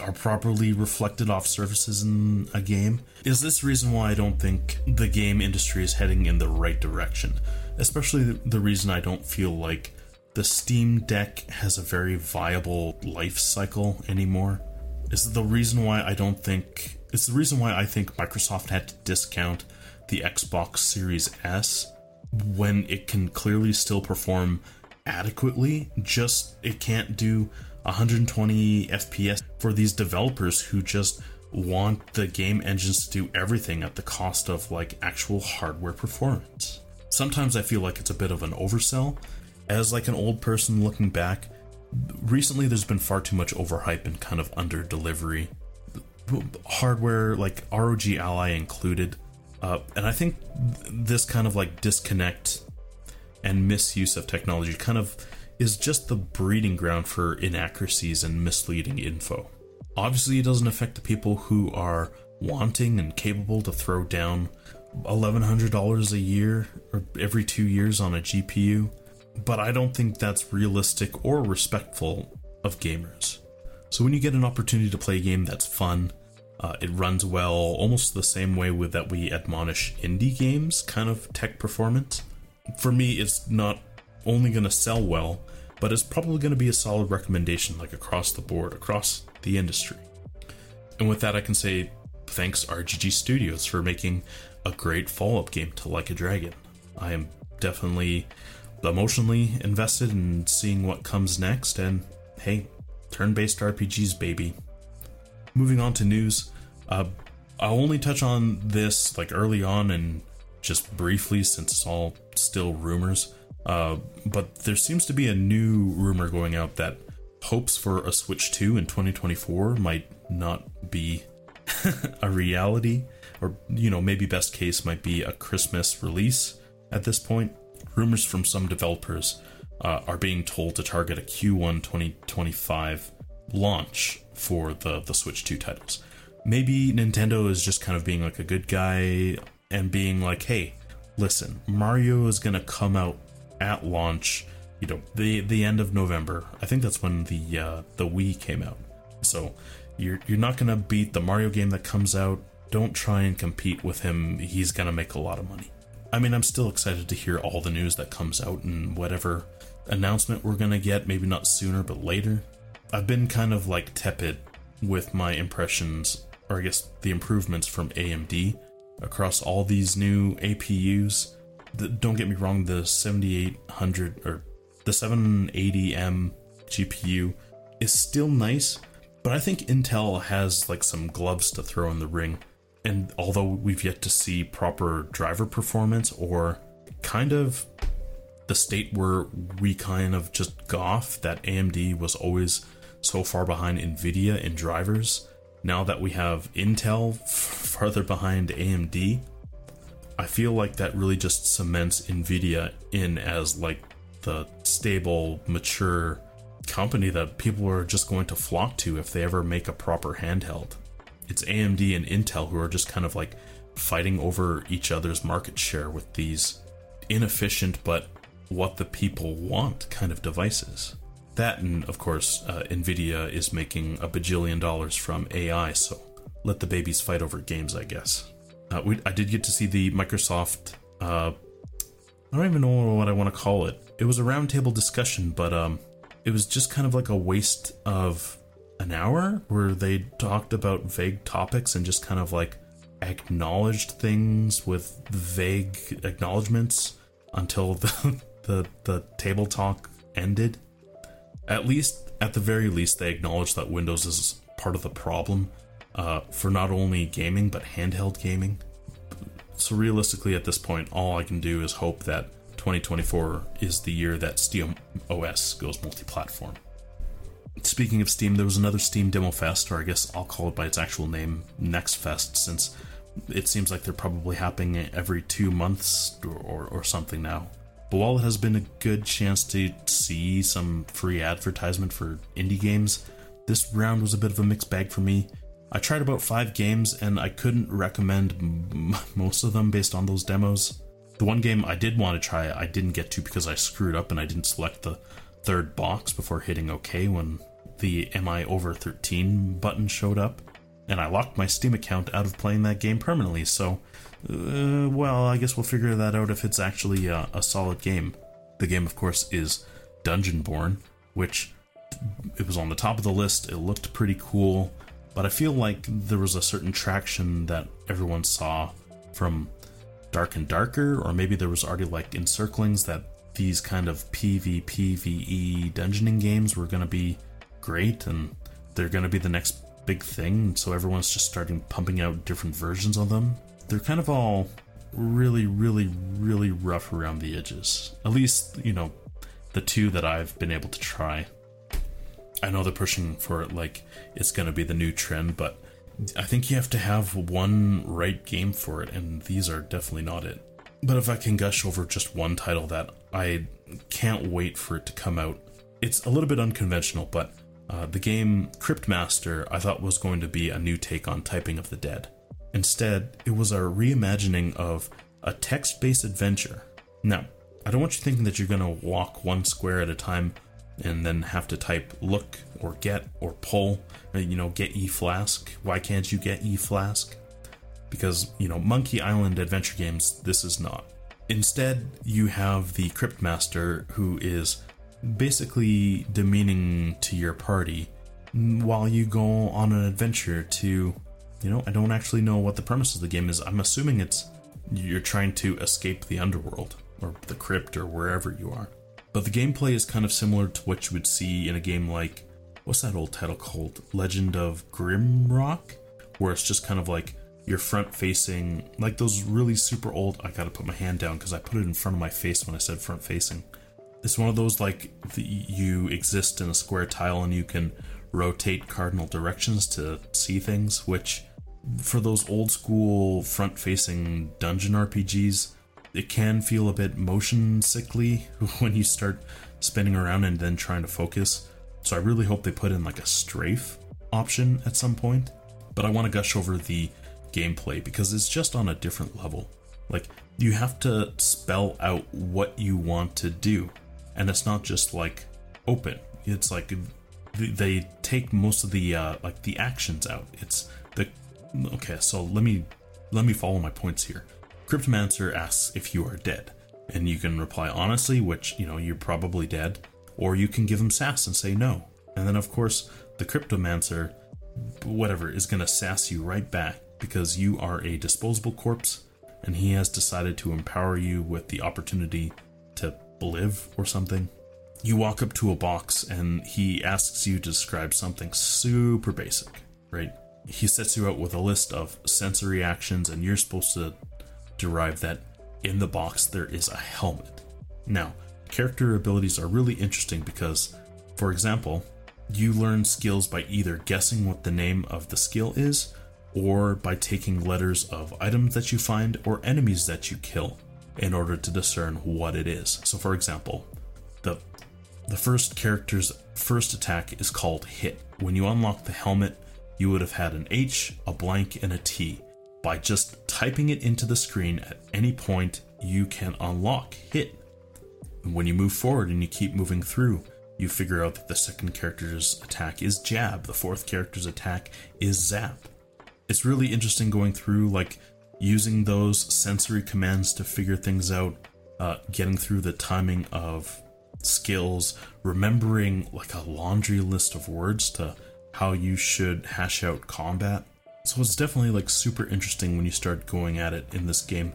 are properly reflected off surfaces in a game. Is this reason why I don't think the game industry is heading in the right direction? Especially the reason I don't feel like the Steam Deck has a very viable life cycle anymore. Is the reason why I don't think it's the reason why I think Microsoft had to discount the Xbox Series S when it can clearly still perform adequately, just it can't do 120 FPS for these developers who just want the game engines to do everything at the cost of like actual hardware performance. Sometimes I feel like it's a bit of an oversell. As like an old person looking back, recently there's been far too much overhype and kind of under delivery. Hardware like ROG Ally included uh, and I think this kind of like disconnect and misuse of technology kind of is just the breeding ground for inaccuracies and misleading info. Obviously, it doesn't affect the people who are wanting and capable to throw down $1,100 a year or every two years on a GPU, but I don't think that's realistic or respectful of gamers. So, when you get an opportunity to play a game that's fun, uh, it runs well, almost the same way with that we admonish indie games kind of tech performance. For me, it's not only going to sell well, but it's probably going to be a solid recommendation, like across the board, across the industry. And with that, I can say thanks RGG Studios for making a great follow up game to Like a Dragon. I am definitely emotionally invested in seeing what comes next, and hey, turn based RPGs, baby moving on to news, uh, I'll only touch on this like early on and just briefly since it's all still rumors. Uh, but there seems to be a new rumor going out that hopes for a Switch 2 in 2024 might not be (laughs) a reality, or, you know, maybe best case might be a Christmas release at this point. Rumors from some developers uh, are being told to target a Q1 2025 launch for the the Switch 2 titles. Maybe Nintendo is just kind of being like a good guy and being like, "Hey, listen, Mario is to come out at launch, you know, the the end of November. I think that's when the uh, the Wii came out. So, You're you're not gonna beat the Mario game that comes out. Don't try and compete with him. He's gonna make a lot of money. I mean, I'm still excited to hear all the news that comes out and whatever announcement we're gonna get. Maybe not sooner, but later. I've been kind of like tepid with my impressions, or I guess the improvements from AMD across all these new APUs. The, don't get me wrong, the 7800 or the 780M GPU is still nice, but I think Intel has like some gloves to throw in the ring. And although we've yet to see proper driver performance or kind of the state where we kind of just goff that AMD was always so far behind Nvidia in drivers, now that we have Intel farther behind AMD, I feel like that really just cements Nvidia in as like the stable, mature company that people are just going to flock to if they ever make a proper handheld. It's AMD and Intel who are just kind of like fighting over each other's market share with these inefficient but what the people want kind of devices. That, and of course, uh, Nvidia is making a bajillion dollars from AI, so let the babies fight over games, I guess. Uh, we, I did get to see the Microsoft. Uh, I don't even know what I want to call it. It was a roundtable discussion, but um, it was just kind of like a waste of an hour where they talked about vague topics and just kind of like acknowledged things with vague acknowledgments until the (laughs) the, the table talk ended. At least, at the very least, they acknowledge that Windows is part of the problem uh, for not only gaming but handheld gaming. So realistically, at this point, all I can do is hope that 2024 is the year that Steam OS goes multi-platform. Speaking of Steam, there was another Steam Demo Fest, or I guess I'll call it by its actual name, Next Fest, since it seems like they're probably happening every two months or, or, or something now. But while it has been a good chance to see some free advertisement for indie games, this round was a bit of a mixed bag for me. I tried about five games and I couldn't recommend m- most of them based on those demos. The one game I did want to try, I didn't get to because I screwed up and I didn't select the third box before hitting OK when the Am I Over 13 button showed up. And I locked my Steam account out of playing that game permanently, so, uh, well, I guess we'll figure that out if it's actually a, a solid game. The game, of course, is Dungeonborn, which it was on the top of the list. It looked pretty cool, but I feel like there was a certain traction that everyone saw from Dark and Darker, or maybe there was already like encirclings that these kind of PvPvE dungeoning games were going to be great and they're going to be the next big thing. So everyone's just starting pumping out different versions of them. They're kind of all really, really, really rough around the edges. At least, you know, the two that I've been able to try. I know they're pushing for it like it's going to be the new trend, but I think you have to have one right game for it, and these are definitely not it. But if I can gush over just one title that I can't wait for it to come out, it's a little bit unconventional, but uh, the game Cryptmaster I thought was going to be a new take on Typing of the Dead. Instead, it was a reimagining of a text based adventure. Now, I don't want you thinking that you're going to walk one square at a time and then have to type look or get or pull, you know, get E Flask. Why can't you get E Flask? Because, you know, Monkey Island adventure games, this is not. Instead, you have the Crypt Master who is basically demeaning to your party while you go on an adventure to, you know, I don't actually know what the premise of the game is. I'm assuming it's you're trying to escape the underworld or the crypt or wherever you are. But the gameplay is kind of similar to what you would see in a game like what's that old title called? Legend of Grimrock, where it's just kind of like you're front facing, like those really super old. I gotta put my hand down because I put it in front of my face when I said front facing it's one of those like the, you exist in a square tile and you can rotate cardinal directions to see things which for those old school front facing dungeon rpgs it can feel a bit motion sickly (laughs) when you start spinning around and then trying to focus so i really hope they put in like a strafe option at some point but i want to gush over the gameplay because it's just on a different level like you have to spell out what you want to do and it's not just like open. It's like they take most of the uh, like the actions out. It's okay. So let me let me follow my points here. Cryptomancer asks if you are dead, and you can reply honestly, which you know you're probably dead, or you can give him sass and say no. And then of course the Cryptomancer, whatever, is gonna sass you right back because you are a disposable corpse, and he has decided to empower you with the opportunity to live or something you walk up to a box and he asks you to describe something super basic, right? He sets you out with a list of sensory actions, and you're supposed to derive that in the box there is a helmet. Now, character abilities are really interesting because, for example, you learn skills by either guessing what the name of the skill is or by taking letters of items that you find or enemies that you kill in order to discern what it is. So, for example, the the first character's first attack is called Hit. When you unlock the helmet, you would have had an H, a blank, and a T. By just typing it into the screen at any point, you can unlock Hit. And when you move forward and you keep moving through, you figure out that the second character's attack is Jab, the fourth character's attack is Zap. It's really interesting going through, like, using those sensory commands to figure things out, uh, getting through the timing of skills, remembering like a laundry list of words to how you should hash out combat. So it's definitely like super interesting when you start going at it in this game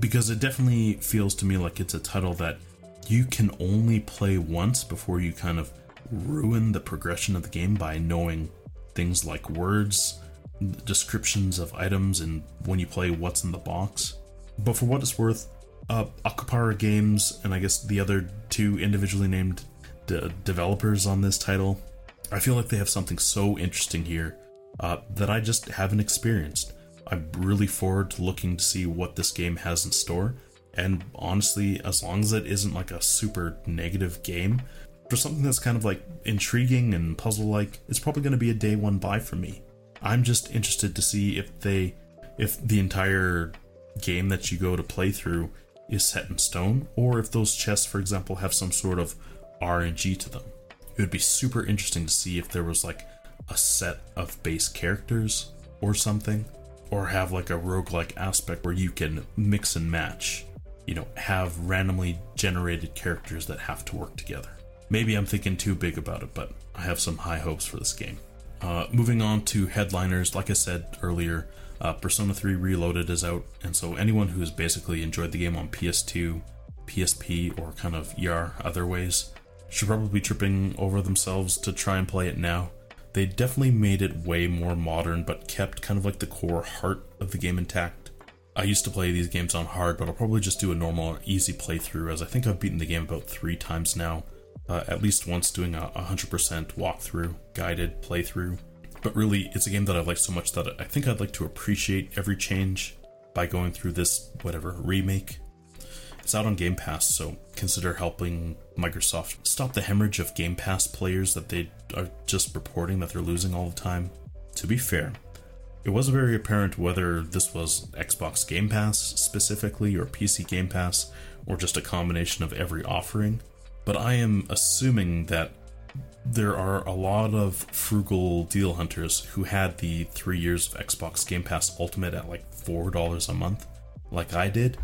because it definitely feels to me like it's a title that you can only play once before you kind of ruin the progression of the game by knowing things like words, descriptions of items, and when you play what's in the box. But for what it's worth, uh, Akupara Games and I guess the other two individually named de- developers on this title, I feel like they have something so interesting here uh, that I just haven't experienced. I'm really forward to looking to see what this game has in store. And honestly, as long as it isn't like a super negative game, for something that's kind of like intriguing and puzzle like, it's probably going to be a day one buy for me. I'm just interested to see if they, if the entire game that you go to play through is set in stone, or if those chests, for example, have some sort of RNG to them. It would be super interesting to see if there was like a set of base characters or something, or have like a roguelike aspect where you can mix and match, you know, have randomly generated characters that have to work together. Maybe I'm thinking too big about it, but I have some high hopes for this game. Uh, moving on to headliners, like I said earlier, uh, Persona 3 Reloaded is out, and so anyone who's basically enjoyed the game on PS2, PSP, or kind of ER other ways should probably be tripping over themselves to try and play it now. They definitely made it way more modern, but kept kind of like the core heart of the game intact. I used to play these games on hard, but I'll probably just do a normal, easy playthrough, as I think I've beaten the game about three times now. Uh, at least once doing a 100% walkthrough, guided playthrough. But really, it's a game that I like so much that I think I'd like to appreciate every change by going through this, whatever, remake. It's out on Game Pass, so consider helping Microsoft stop the hemorrhage of Game Pass players that they are just reporting that they're losing all the time. To be fair, it wasn't very apparent whether this was Xbox Game Pass specifically or PC Game Pass or just a combination of every offering, but I am assuming that there are a lot of frugal deal hunters who had the three years of Xbox Game Pass Ultimate at like $4 a month, like I did,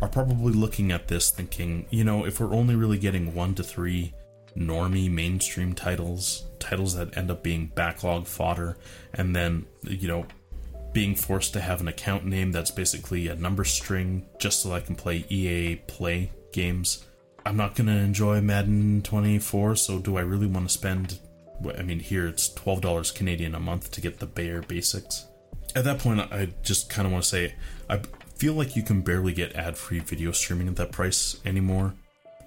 are probably looking at this thinking, you know, if we're only really getting one to three normie mainstream titles, titles that end up being backlog fodder, and then, you know, being forced to have an account name that's basically a number string just so I can play EA Play games I'm not going to enjoy Madden 24, so do I really want to spend? I mean, here it's $12 Canadian a month to get the bare basics. At that point, I just kind of want to say I feel like you can barely get ad free video streaming at that price anymore.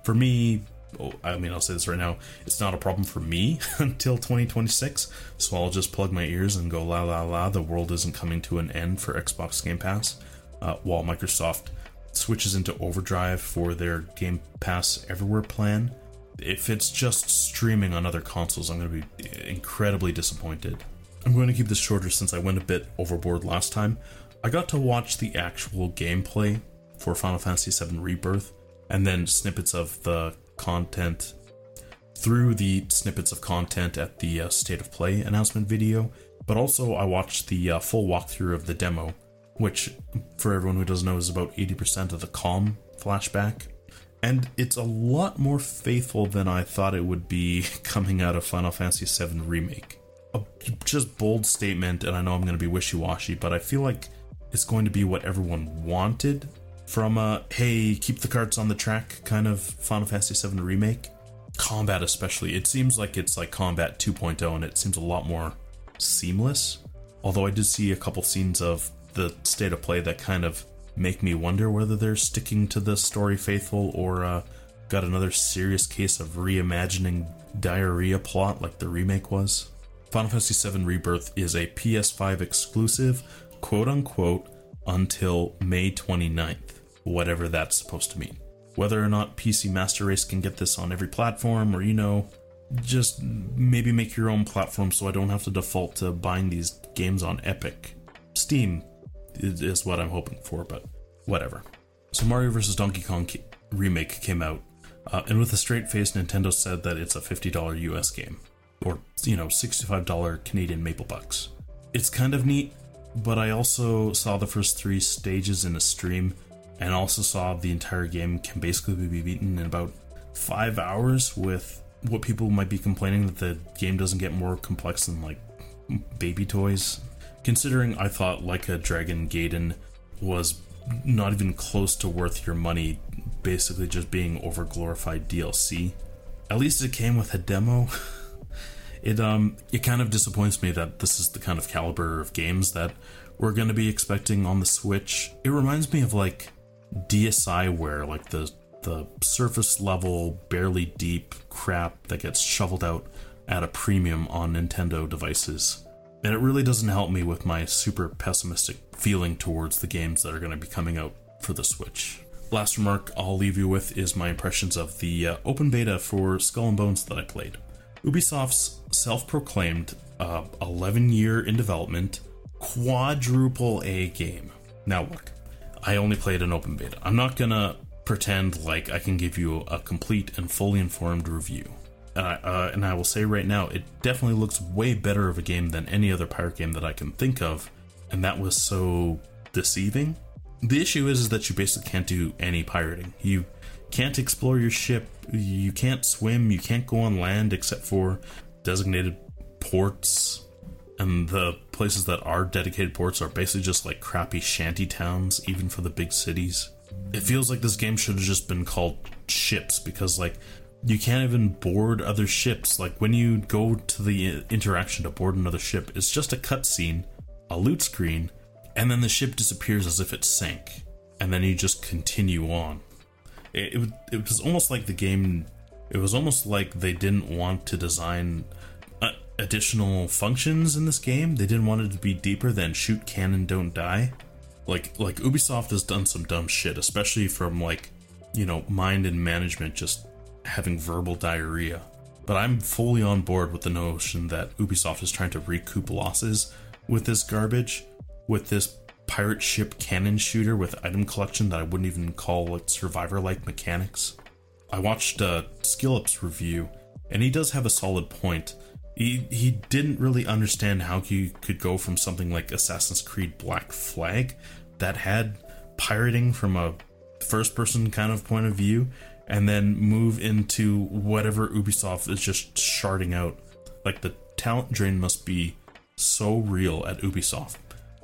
For me, oh, I mean, I'll say this right now, it's not a problem for me (laughs) until 2026, so I'll just plug my ears and go la la la, the world isn't coming to an end for Xbox Game Pass, uh, while Microsoft switches into overdrive for their Game Pass Everywhere plan. If it's just streaming on other consoles, I'm going to be incredibly disappointed. I'm going to keep this shorter since I went a bit overboard last time. I got to watch the actual gameplay for Final Fantasy VII Rebirth and then snippets of the content through the snippets of content at the uh, State of Play announcement video, but also I watched the uh, full walkthrough of the demo, which, for everyone who doesn't know, is about 80% of the calm flashback. And it's a lot more faithful than I thought it would be (laughs) coming out of Final Fantasy VII Remake. A just bold statement, and I know I'm going to be wishy washy, but I feel like it's going to be what everyone wanted from a hey, keep the carts on the track kind of Final Fantasy VII Remake. Combat, especially, it seems like it's like Combat 2.0, and it seems a lot more seamless. Although I did see a couple scenes of the state of play that kind of make me wonder whether they're sticking to the story faithful or uh, got another serious case of reimagining diarrhea plot like the remake was. Final Fantasy VII Rebirth is a PS5 exclusive, quote unquote, until May 29th, whatever that's supposed to mean. Whether or not PC Master Race can get this on every platform, or you know, just maybe make your own platform so I don't have to default to buying these games on Epic. Steam is what I'm hoping for, but whatever. So Mario vs. Donkey Kong remake came out, uh, and with a straight face, Nintendo said that it's a $50 US game, or you know, $65 Canadian maple bucks. It's kind of neat, but I also saw the first three stages in a stream, and also saw the entire game can basically be beaten in about five hours with what people might be complaining that the game doesn't get more complex than like baby toys Considering I thought Like a Dragon Gaiden was not even close to worth your money, basically just being overglorified DLC. At least it came with a demo. (laughs) it um it kind of disappoints me that this is the kind of caliber of games that we're going to be expecting on the Switch. It reminds me of like DSiWare, like the the surface level, barely deep crap that gets shoveled out at a premium on Nintendo devices. And it really doesn't help me with my super pessimistic feeling towards the games that are going to be coming out for the Switch. Last remark I'll leave you with is my impressions of the uh, open beta for Skull and Bones that I played. Ubisoft's self proclaimed 11 uh, year in development quadruple A game. Now, look, I only played an open beta. I'm not gonna pretend like I can give you a complete and fully informed review uh, and I will say right now, it definitely looks way better of a game than any other pirate game that I can think of, and that was so deceiving. The issue is, is that you basically can't do any pirating. You can't explore your ship, you can't swim, you can't go on land except for designated ports, and the places that are dedicated ports are basically just like crappy shanty towns, even for the big cities. It feels like this game should have just been called Ships because, like, you can't even board other ships. Like when you go to the uh, interaction to board another ship, it's just a cutscene, a loot screen, and then the ship disappears as if it sank, and then you just continue on. It, it, was almost like the game. It was almost like they didn't want to design uh, additional functions in this game. They didn't want it to be deeper than shoot cannon don't die. Like like Ubisoft has done some dumb shit, especially from like you know mind and management just having verbal diarrhea. But I'm fully on board with the notion that Ubisoft is trying to recoup losses with this garbage, with this pirate ship cannon shooter with item collection that I wouldn't even call like survivor like mechanics. I watched uh, Skillup's review, and he does have a solid point. He, he didn't really understand how you could go from something like Assassin's Creed Black Flag that had pirating from a first person kind of point of view and then move into whatever Ubisoft is just sharding out. Like the talent drain must be so real at Ubisoft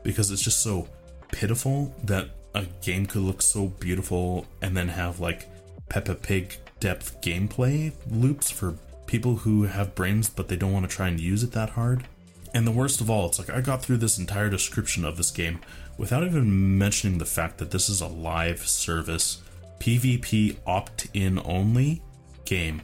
because it's just so pitiful that a game could look so beautiful and then have like Peppa Pig depth gameplay loops for people who have brains but they don't want to try and use it that hard. And the worst of all, it's like I got through this entire description of this game without even mentioning the fact that this is a live service PvP opt in only game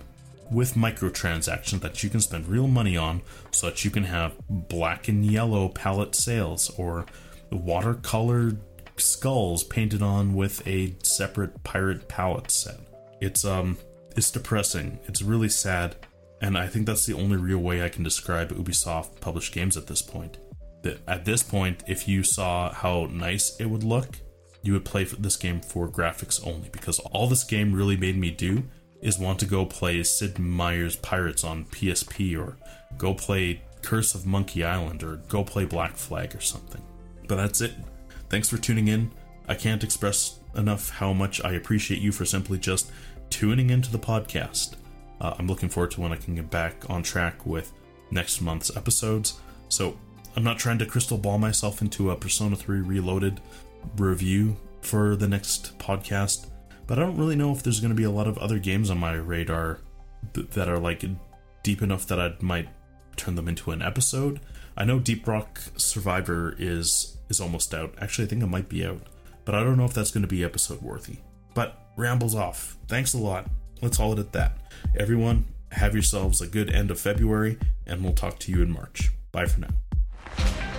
with microtransactions that you can spend real money on so that you can have black and yellow palette sales or watercolor skulls painted on with a separate pirate palette set. It's um it's depressing. It's really sad and I think that's the only real way I can describe Ubisoft published games at this point. That at this point if you saw how nice it would look you would play this game for graphics only because all this game really made me do is want to go play Sid Meier's Pirates on PSP or go play Curse of Monkey Island or go play Black Flag or something. But that's it. Thanks for tuning in. I can't express enough how much I appreciate you for simply just tuning into the podcast. Uh, I'm looking forward to when I can get back on track with next month's episodes. So I'm not trying to crystal ball myself into a Persona 3 Reloaded review for the next podcast, but I don't really know if there's going to be a lot of other games on my radar th- that are like deep enough that I might turn them into an episode. I know Deep Rock Survivor is is almost out. Actually, I think it might be out, but I don't know if that's going to be episode worthy. But rambles off. Thanks a lot. Let's hold it at that. Everyone, have yourselves a good end of February, and we'll talk to you in March. Bye for now.